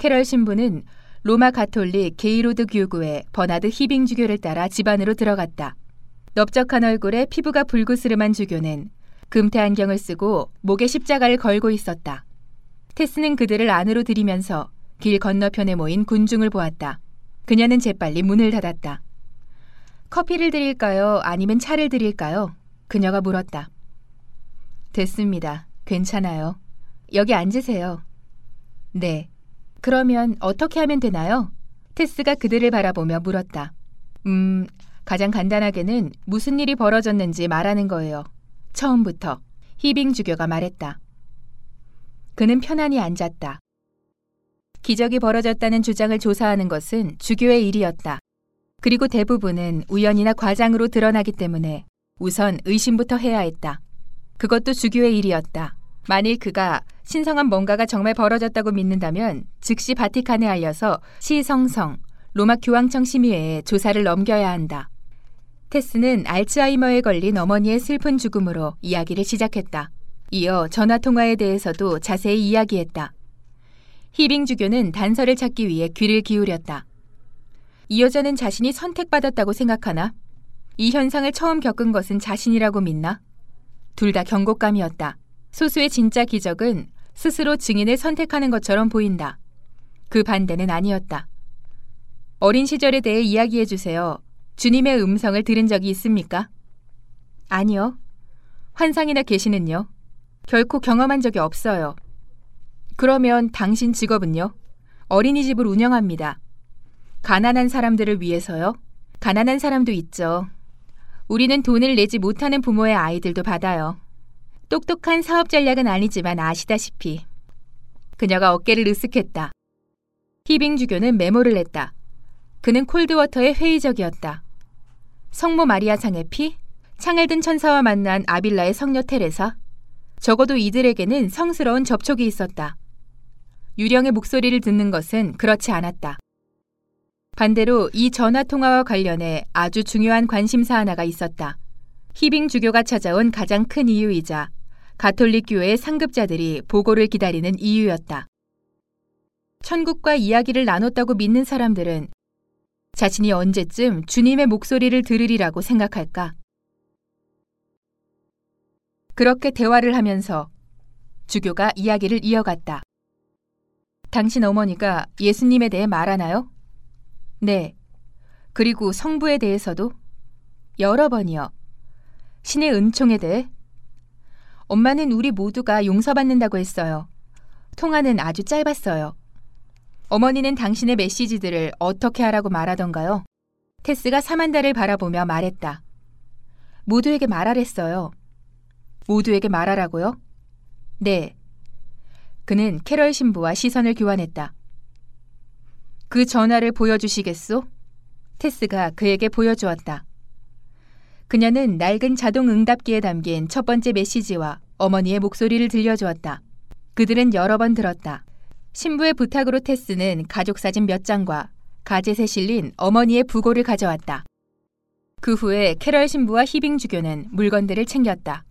캐럴 신부는 로마 가톨릭 게이로드 교구의 버나드 히빙 주교를 따라 집안으로 들어갔다. 넓적한 얼굴에 피부가 불그스름한 주교는 금태 안경을 쓰고 목에 십자가를 걸고 있었다. 테스는 그들을 안으로 들이면서 길 건너편에 모인 군중을 보았다. 그녀는 재빨리 문을 닫았다. 커피를 드릴까요? 아니면 차를 드릴까요? 그녀가 물었다. 됐습니다. 괜찮아요. 여기 앉으세요. 네. 그러면 어떻게 하면 되나요? 테스가 그들을 바라보며 물었다. 음, 가장 간단하게는 무슨 일이 벌어졌는지 말하는 거예요. 처음부터. 히빙 주교가 말했다. 그는 편안히 앉았다. 기적이 벌어졌다는 주장을 조사하는 것은 주교의 일이었다. 그리고 대부분은 우연이나 과장으로 드러나기 때문에 우선 의심부터 해야 했다. 그것도 주교의 일이었다. 만일 그가 신성한 뭔가가 정말 벌어졌다고 믿는다면 즉시 바티칸에 알려서 시성성 로마 교황청 심의회에 조사를 넘겨야 한다. 테스는 알츠하이머에 걸린 어머니의 슬픈 죽음으로 이야기를 시작했다. 이어 전화 통화에 대해서도 자세히 이야기했다. 히빙 주교는 단서를 찾기 위해 귀를 기울였다. 이 여자는 자신이 선택받았다고 생각하나? 이 현상을 처음 겪은 것은 자신이라고 믿나? 둘 다 경고감이었다. 소수의 진짜 기적은 스스로 증인을 선택하는 것처럼 보인다. 그 반대는 아니었다. 어린 시절에 대해 이야기해 주세요. 주님의 음성을 들은 적이 있습니까? 아니요. 환상이나 계시는요? 결코 경험한 적이 없어요. 그러면 당신 직업은요? 어린이집을 운영합니다. 가난한 사람들을 위해서요? 가난한 사람도 있죠. 우리는 돈을 내지 못하는 부모의 아이들도 받아요. 똑똑한 사업 전략은 아니지만 아시다시피. 그녀가 어깨를 으쓱했다. 히빙 주교는 메모를 냈다. 그는 콜드워터의 회의적이었다. 성모 마리아 상의 피? 창을 든 천사와 만난 아빌라의 성녀 테레사? 적어도 이들에게는 성스러운 접촉이 있었다. 유령의 목소리를 듣는 것은 그렇지 않았다. 반대로 이 전화 통화와 관련해 아주 중요한 관심사 하나가 있었다. 히빙 주교가 찾아온 가장 큰 이유이자 가톨릭 교회의 상급자들이 보고를 기다리는 이유였다. 천국과 이야기를 나눴다고 믿는 사람들은 자신이 언제쯤 주님의 목소리를 들으리라고 생각할까? 그렇게 대화를 하면서 주교가 이야기를 이어갔다. 당신 어머니가 예수님에 대해 말하나요? 네. 그리고 성부에 대해서도 여러 번이요. 신의 은총에 대해 엄마는 우리 모두가 용서받는다고 했어요. 통화는 아주 짧았어요. 어머니는 당신의 메시지들을 어떻게 하라고 말하던가요? 테스가 사만다를 바라보며 말했다. 모두에게 말하랬어요. 모두에게 말하라고요? 네. 그는 캐럴 신부와 시선을 교환했다. 그 전화를 보여주시겠소? 테스가 그에게 보여주었다. 그녀는 낡은 자동 응답기에 담긴 첫 번째 메시지와 어머니의 목소리를 들려주었다. 그들은 여러 번 들었다. 신부의 부탁으로 테스는 가족 사진 몇 장과 가젯에 실린 어머니의 부고를 가져왔다. 그 후에 캐럴 신부와 히빙 주교는 물건들을 챙겼다.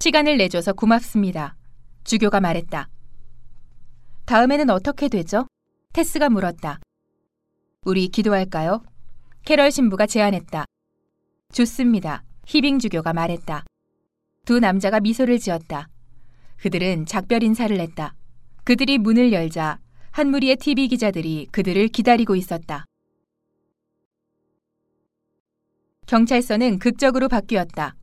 시간을 내줘서 고맙습니다. 주교가 말했다. 다음에는 어떻게 되죠? 테스가 물었다. 우리 기도할까요? 캐럴 신부가 제안했다. 좋습니다. 히빙 주교가 말했다. 두 남자가 미소를 지었다. 그들은 작별 인사를 했다. 그들이 문을 열자 한 무리의 TV 기자들이 그들을 기다리고 있었다. 경찰서는 극적으로 바뀌었다.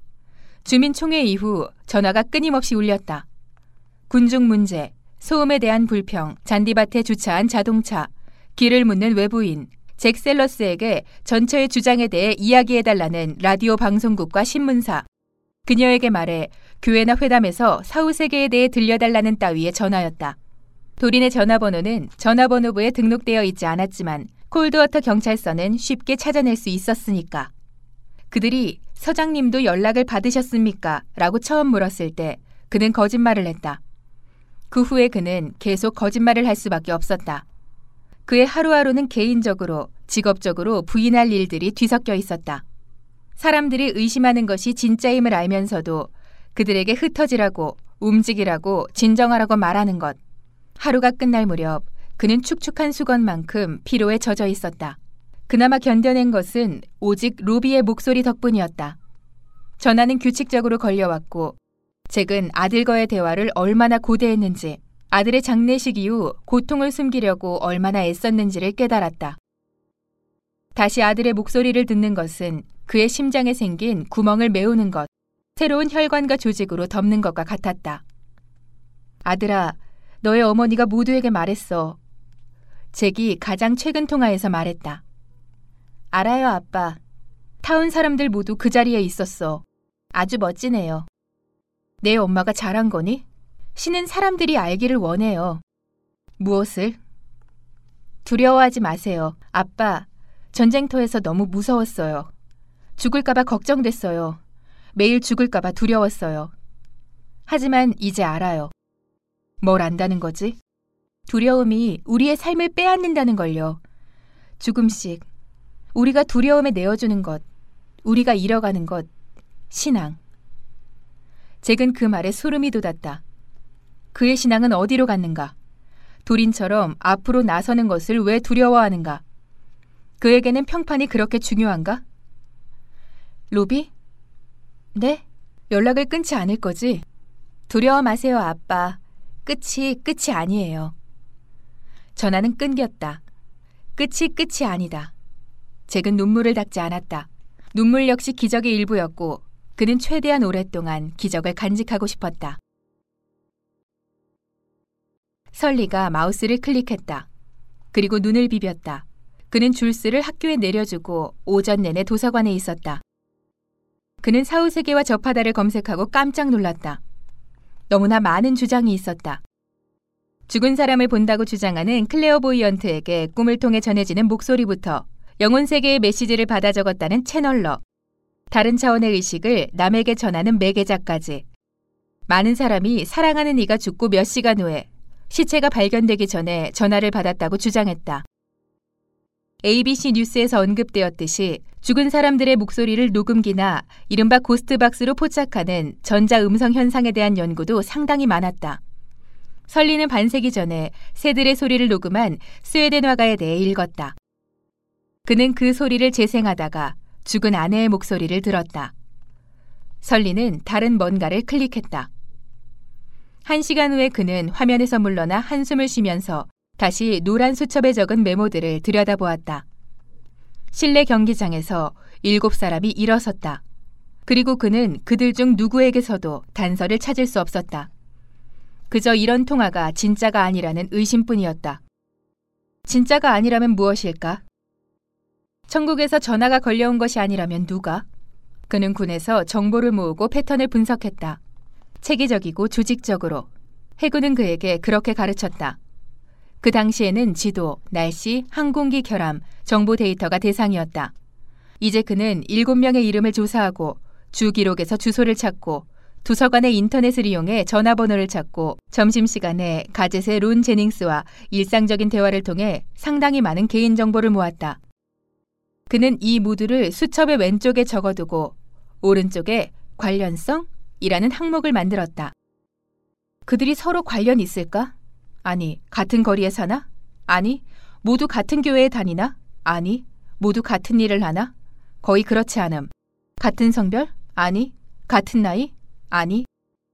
주민총회 이후 전화가 끊임없이 울렸다. 군중 문제, 소음에 대한 불평, 잔디밭에 주차한 자동차, 길을 묻는 외부인, 잭 셀러스에게 전처의 주장에 대해 이야기해달라는 라디오 방송국과 신문사, 그녀에게 말해 교회나 회담에서 사후 세계에 대해 들려달라는 따위의 전화였다. 도린의 전화번호는 전화번호부에 등록되어 있지 않았지만 콜드워터 경찰서는 쉽게 찾아낼 수 있었으니까. 그들이 서장님도 연락을 받으셨습니까? 라고 처음 물었을 때 그는 거짓말을 했다. 그 후에 그는 계속 거짓말을 할 수밖에 없었다. 그의 하루하루는 개인적으로, 직업적으로 부인할 일들이 뒤섞여 있었다. 사람들이 의심하는 것이 진짜임을 알면서도 그들에게 흩어지라고, 움직이라고, 진정하라고 말하는 것. 하루가 끝날 무렵 그는 축축한 수건만큼 피로에 젖어 있었다. 그나마 견뎌낸 것은 오직 로비의 목소리 덕분이었다. 전화는 규칙적으로 걸려왔고 잭은 아들과의 대화를 얼마나 고대했는지 아들의 장례식 이후 고통을 숨기려고 얼마나 애썼는지를 깨달았다. 다시 아들의 목소리를 듣는 것은 그의 심장에 생긴 구멍을 메우는 것, 새로운 혈관과 조직으로 덮는 것과 같았다. 아들아, 너의 어머니가 모두에게 말했어. 잭이 가장 최근 통화에서 말했다. 알아요, 아빠. 타운 사람들 모두 그 자리에 있었어. 아주 멋지네요. 내 엄마가 잘한 거니? 신은 사람들이 알기를 원해요. 무엇을? 두려워하지 마세요. 아빠, 전쟁터에서 너무 무서웠어요. 죽을까봐 걱정됐어요. 매일 죽을까봐 두려웠어요. 하지만 이제 알아요. 뭘 안다는 거지? 두려움이 우리의 삶을 빼앗는다는 걸요. 조금씩 우리가 두려움에 내어주는 것, 우리가 잃어가는 것, 신앙. 잭은 그 말에 소름이 돋았다. 그의 신앙은 어디로 갔는가? 도린처럼 앞으로 나서는 것을 왜 두려워하는가? 그에게는 평판이 그렇게 중요한가? 로비? 네? 연락을 끊지 않을 거지? 두려워 마세요, 아빠. 끝이 끝이 아니에요. 전화는 끊겼다. 끝이 끝이 아니다. 잭은 눈물을 닦지 않았다. 눈물 역시 기적의 일부였고 그는 최대한 오랫동안 기적을 간직하고 싶었다. 설리가 마우스를 클릭했다. 그리고 눈을 비볐다. 그는 줄스를 학교에 내려주고 오전 내내 도서관에 있었다. 그는 사후 세계와 접하다를 검색하고 깜짝 놀랐다. 너무나 많은 주장이 있었다. 죽은 사람을 본다고 주장하는 클레어 보이언트에게 꿈을 통해 전해지는 목소리부터 영혼 세계의 메시지를 받아 적었다는 채널러, 다른 차원의 의식을 남에게 전하는 매개자까지 많은 사람이 사랑하는 이가 죽고 몇 시간 후에 시체가 발견되기 전에 전화를 받았다고 주장했다. ABC 뉴스에서 언급되었듯이 죽은 사람들의 목소리를 녹음기나 이른바 고스트박스로 포착하는 전자음성 현상에 대한 연구도 상당히 많았다. 설리는 반세기 전에 새들의 소리를 녹음한 스웨덴 화가에 대해 읽었다. 그는 그 소리를 재생하다가 죽은 아내의 목소리를 들었다. 설리는 다른 뭔가를 클릭했다. 한 시간 후에 그는 화면에서 물러나 한숨을 쉬면서 다시 노란 수첩에 적은 메모들을 들여다보았다. 실내 경기장에서 일곱 사람이 일어섰다. 그리고 그는 그들 중 누구에게서도 단서를 찾을 수 없었다. 그저 이런 통화가 진짜가 아니라는 의심뿐이었다. 진짜가 아니라면 무엇일까? 천국에서 전화가 걸려온 것이 아니라면 누가? 그는 군에서 정보를 모으고 패턴을 분석했다. 체계적이고 조직적으로. 해군은 그에게 그렇게 가르쳤다. 그 당시에는 지도, 날씨, 항공기 결함, 정보 데이터가 대상이었다. 이제 그는 일곱 명의 이름을 조사하고 주 기록에서 주소를 찾고 도서관의 인터넷을 이용해 전화번호를 찾고 점심시간에 가젯의 론 제닝스와 일상적인 대화를 통해 상당히 많은 개인정보를 모았다. 그는 이 모두를 수첩의 왼쪽에 적어두고 오른쪽에 관련성이라는 항목을 만들었다. 그들이 서로 관련 있을까? 아니, 같은 거리에 사나? 아니, 모두 같은 교회에 다니나? 아니, 모두 같은 일을 하나? 거의 그렇지 않음. 같은 성별? 아니, 같은 나이? 아니,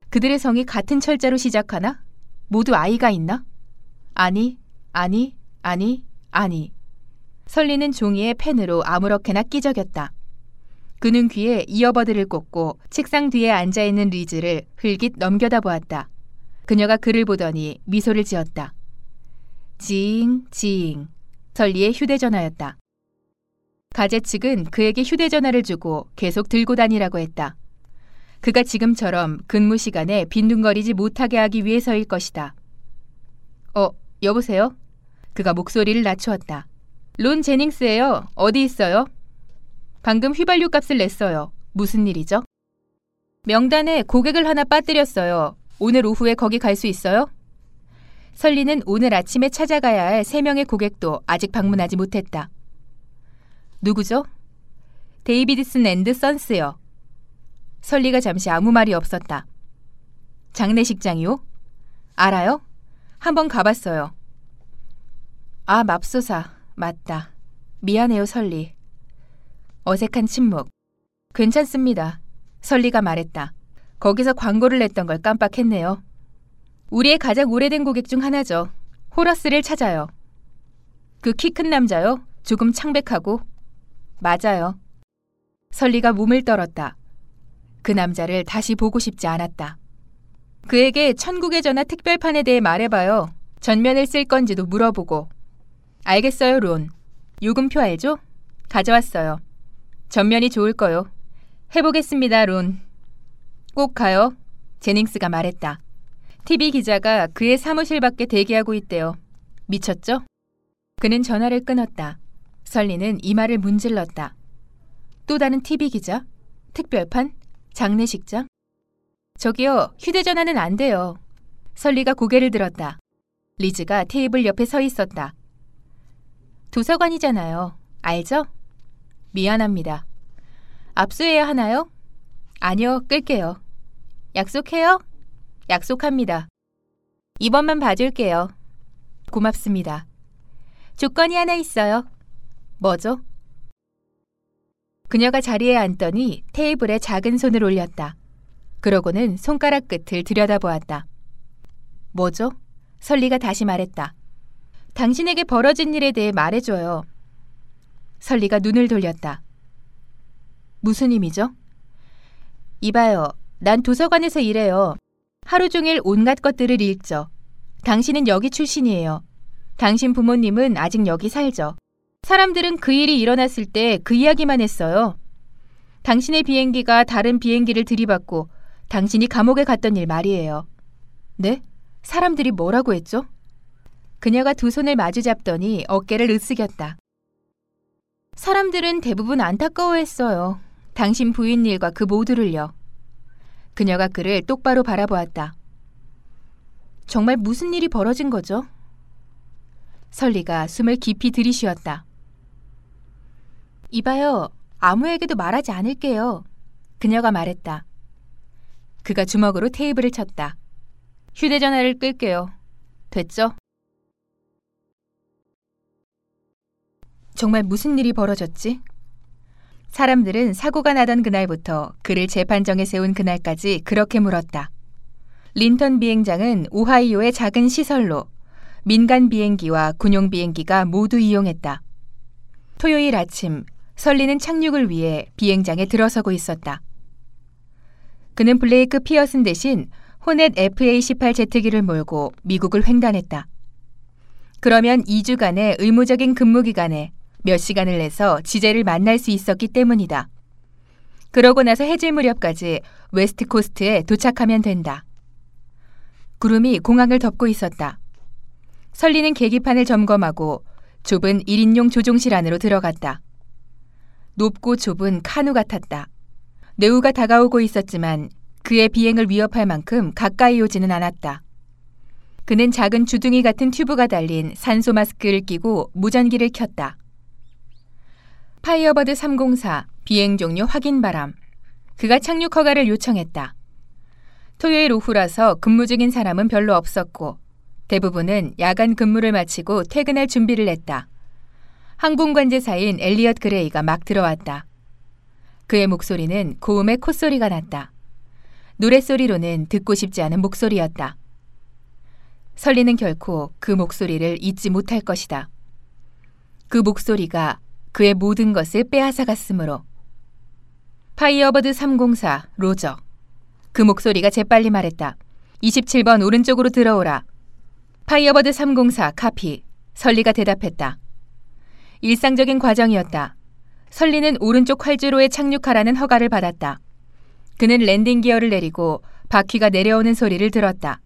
그들의 성이 같은 철자로 시작하나? 모두 아이가 있나? 아니, 아니, 아니, 아니. 설리는 종이에 펜으로 아무렇게나 끼적였다. 그는 귀에 이어버드를 꽂고 책상 뒤에 앉아 있는 리즈를 흘깃 넘겨다 보았다. 그녀가 그를 보더니 미소를 지었다. 지잉, 지잉. 설리의 휴대전화였다. 가제 측은 그에게 휴대전화를 주고 계속 들고 다니라고 했다. 그가 지금처럼 근무 시간에 빈둥거리지 못하게 하기 위해서일 것이다. 어, 여보세요? 그가 목소리를 낮추었다. 론 제닝스예요. 어디 있어요? 방금 휘발유 값을 냈어요. 무슨 일이죠? 명단에 고객을 하나 빠뜨렸어요. 오늘 오후에 거기 갈 수 있어요? 설리는 오늘 아침에 찾아가야 할 세 명의 고객도 아직 방문하지 못했다. 누구죠? 데이비드슨 앤드 선스요. 설리가 잠시 아무 말이 없었다. 장례식장이요? 알아요? 한번 가봤어요. 아, 맙소사. 맞다. 미안해요, 설리. 어색한 침묵. 괜찮습니다. 설리가 말했다. 거기서 광고를 냈던 걸 깜빡했네요. 우리의 가장 오래된 고객 중 하나죠. 호러스를 찾아요. 그 키 큰 남자요? 조금 창백하고. 맞아요. 설리가 몸을 떨었다. 그 남자를 다시 보고 싶지 않았다. 그에게 천국의 전화 특별판에 대해 말해봐요. 전면을 쓸 건지도 물어보고. 알겠어요, 론. 요금표 알죠? 가져왔어요. 전면이 좋을 거요. 해보겠습니다, 론. 꼭 가요. 제닝스가 말했다. TV 기자가 그의 사무실 밖에 대기하고 있대요. 미쳤죠? 그는 전화를 끊었다. 설리는 이마를 문질렀다. 또 다른 TV 기자? 특별판? 장례식장? 저기요, 휴대전화는 안 돼요. 설리가 고개를 들었다. 리즈가 테이블 옆에 서 있었다. 도서관이잖아요. 알죠? 미안합니다. 압수해야 하나요? 아니요, 끌게요. 약속해요? 약속합니다. 이번만 봐줄게요. 고맙습니다. 조건이 하나 있어요. 뭐죠? 그녀가 자리에 앉더니 테이블에 작은 손을 올렸다. 그러고는 손가락 끝을 들여다보았다. 뭐죠? 설리가 다시 말했다. 당신에게 벌어진 일에 대해 말해줘요. 설리가 눈을 돌렸다. 무슨 의미죠? 이봐요. 난 도서관에서 일해요. 하루 종일 온갖 것들을 읽죠. 당신은 여기 출신이에요. 당신 부모님은 아직 여기 살죠. 사람들은 그 일이 일어났을 때 그 이야기만 했어요. 당신의 비행기가 다른 비행기를 들이받고 당신이 감옥에 갔던 일 말이에요. 네? 사람들이 뭐라고 했죠? 그녀가 두 손을 마주 잡더니 어깨를 으쓱였다. 사람들은 대부분 안타까워했어요. 당신 부인 일과 그 모두를요. 그녀가 그를 똑바로 바라보았다. 정말 무슨 일이 벌어진 거죠? 설리가 숨을 깊이 들이쉬었다. 이봐요. 아무에게도 말하지 않을게요. 그녀가 말했다. 그가 주먹으로 테이블을 쳤다. 휴대전화를 끌게요. 됐죠? 정말 무슨 일이 벌어졌지? 사람들은 사고가 나던 그날부터 그를 재판정에 세운 그날까지 그렇게 물었다. 린턴 비행장은 오하이오의 작은 시설로 민간 비행기와 군용 비행기가 모두 이용했다. 토요일 아침 설리는 착륙을 위해 비행장에 들어서고 있었다. 그는 블레이크 피어슨 대신 호넷 FA-18 제트기를 몰고 미국을 횡단했다. 그러면 2주간의 의무적인 근무 기간에 몇 시간을 내서 지젤을 만날 수 있었기 때문이다. 그러고 나서 해질 무렵까지 웨스트 코스트에 도착하면 된다. 구름이 공항을 덮고 있었다. 설리는 계기판을 점검하고 좁은 1인용 조종실 안으로 들어갔다. 높고 좁은 카누 같았다. 뇌우가 다가오고 있었지만 그의 비행을 위협할 만큼 가까이 오지는 않았다. 그는 작은 주둥이 같은 튜브가 달린 산소 마스크를 끼고 무전기를 켰다. 파이어버드 304 비행 종료 확인 바람. 그가 착륙 허가를 요청했다. 토요일 오후라서 근무 중인 사람은 별로 없었고 대부분은 야간 근무를 마치고 퇴근할 준비를 했다. 항공 관제사인 엘리엇 그레이가 막 들어왔다. 그의 목소리는 고음의 콧소리가 났다. 노랫소리로는 듣고 싶지 않은 목소리였다. 설리는 결코 그 목소리를 잊지 못할 것이다. 그 목소리가 그의 모든 것을 빼앗아갔으므로. 파이어버드 304 로저. 그 목소리가 재빨리 말했다. 27번 오른쪽으로 들어오라. 파이어버드 304 카피. 설리가 대답했다. 일상적인 과정이었다. 설리는 오른쪽 활주로에 착륙하라는 허가를 받았다. 그는 랜딩 기어를 내리고 바퀴가 내려오는 소리를 들었다.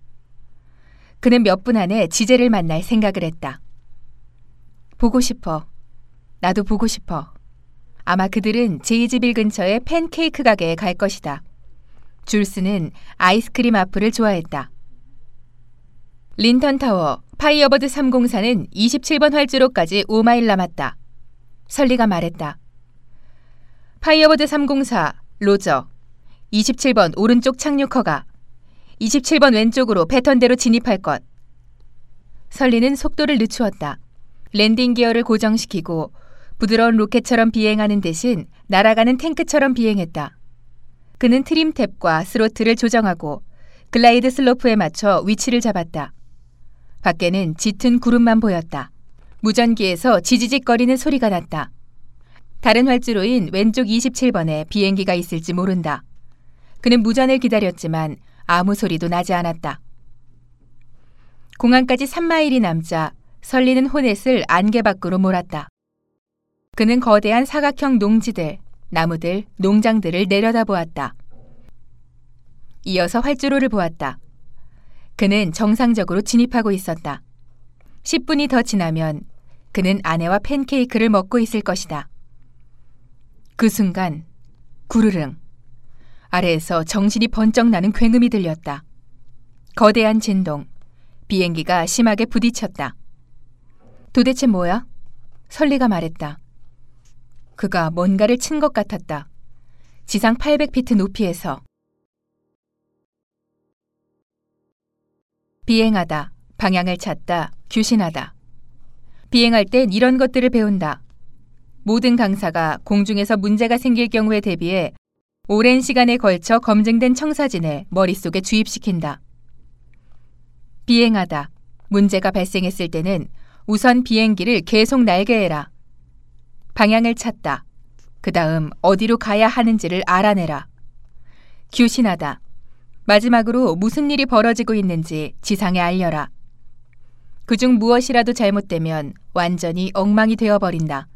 그는 몇 분 안에 지젤을 만날 생각을 했다. 보고 싶어. 나도 보고 싶어. 아마 그들은 제이지빌 근처의 팬케이크 가게에 갈 것이다. 줄스는 아이스크림 와플을 좋아했다. 린턴 타워, 파이어버드 304는 27번 활주로까지 5마일 남았다. 설리가 말했다. 파이어버드 304, 로저. 27번 오른쪽 착륙 허가. 27번 왼쪽으로 패턴대로 진입할 것. 설리는 속도를 늦추었다. 랜딩 기어를 고정시키고 부드러운 로켓처럼 비행하는 대신 날아가는 탱크처럼 비행했다. 그는 trim tab과 스로틀을 조정하고 glide slope에 맞춰 위치를 잡았다. 밖에는 짙은 구름만 보였다. 무전기에서 지지직거리는 소리가 났다. 다른 활주로인 왼쪽 27번에 비행기가 있을지 모른다. 그는 무전을 기다렸지만 아무 소리도 나지 않았다. 공항까지 3마일이 남자 설리는 호넷을 안개 밖으로 몰았다. 그는 거대한 사각형 농지들, 나무들, 농장들을 내려다보았다. 이어서 활주로를 보았다. 그는 정상적으로 진입하고 있었다. 10분이 더 지나면 그는 아내와 팬케이크를 먹고 있을 것이다. 그 순간 구르릉 아래에서 정신이 번쩍 나는 굉음이 들렸다. 거대한 진동, 비행기가 심하게 부딪혔다. 도대체 뭐야? 설리가 말했다. 그가 뭔가를 친 것 같았다. 지상 800피트 높이에서. 비행하다, 방향을 찾다, 규신하다. 비행할 땐 이런 것들을 배운다. 모든 강사가 공중에서 문제가 생길 경우에 대비해 오랜 시간에 걸쳐 검증된 청사진을 머릿속에 주입시킨다. 비행하다. 문제가 발생했을 때는 우선 비행기를 계속 날게 해라. 방향을 찾다. 그 다음 어디로 가야 하는지를 알아내라. 규신하다. 마지막으로 무슨 일이 벌어지고 있는지 지상에 알려라. 그중 무엇이라도 잘못되면 완전히 엉망이 되어버린다.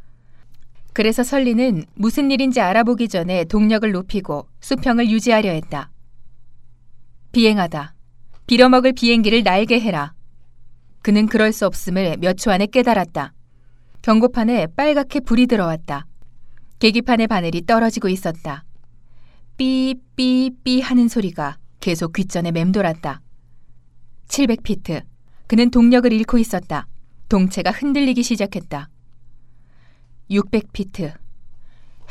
그래서 설리는 무슨 일인지 알아보기 전에 동력을 높이고 수평을 유지하려 했다. 비행하다. 빌어먹을 비행기를 날게 해라. 그는 그럴 수 없음을 몇 초 안에 깨달았다. 경고판에 빨갛게 불이 들어왔다. 계기판의 바늘이 떨어지고 있었다. 삐삐삐 하는 소리가 계속 귓전에 맴돌았다. 700피트. 그는 동력을 잃고 있었다. 동체가 흔들리기 시작했다. 600피트.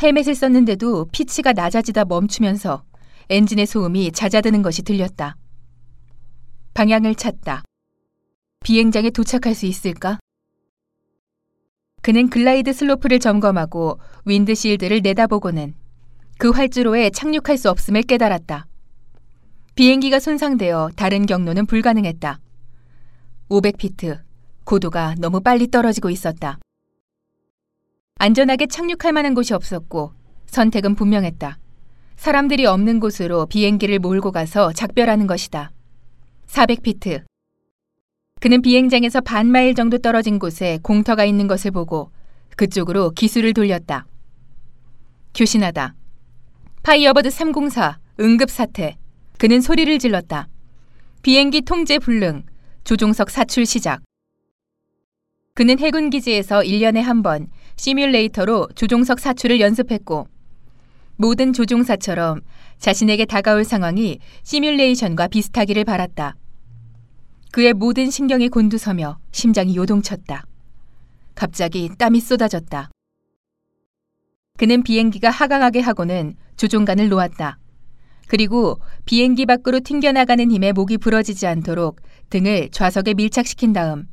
헬멧을 썼는데도 피치가 낮아지다 멈추면서 엔진의 소음이 잦아드는 것이 들렸다. 방향을 찾다. 비행장에 도착할 수 있을까? 그는 글라이드 슬로프를 점검하고 윈드실드를 내다보고는 그 활주로에 착륙할 수 없음을 깨달았다. 비행기가 손상되어 다른 경로는 불가능했다. 500피트. 고도가 너무 빨리 떨어지고 있었다. 안전하게 착륙할 만한 곳이 없었고 선택은 분명했다. 사람들이 없는 곳으로 비행기를 몰고 가서 작별하는 것이다. 400피트. 그는 비행장에서 반마일 정도 떨어진 곳에 공터가 있는 것을 보고 그쪽으로 기수를 돌렸다. 교신하다. 파이어버드 304 응급 사태. 그는 소리를 질렀다. 비행기 통제 불능, 조종석 사출 시작. 그는 해군 기지에서 1년에 한 번 시뮬레이터로 조종석 사출을 연습했고 모든 조종사처럼 자신에게 다가올 상황이 시뮬레이션과 비슷하기를 바랐다. 그의 모든 신경이 곤두서며 심장이 요동쳤다. 갑자기 땀이 쏟아졌다. 그는 비행기가 하강하게 하고는 조종관을 놓았다. 그리고 비행기 밖으로 튕겨나가는 힘에 목이 부러지지 않도록 등을 좌석에 밀착시킨 다음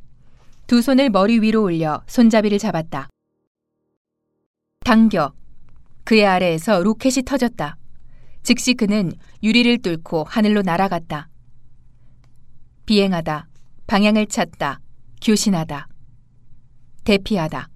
두 손을 머리 위로 올려 손잡이를 잡았다. 당겨. 그의 아래에서 로켓이 터졌다. 즉시 그는 유리를 뚫고 하늘로 날아갔다. 비행하다. 방향을 찾다. 교신하다. 대피하다.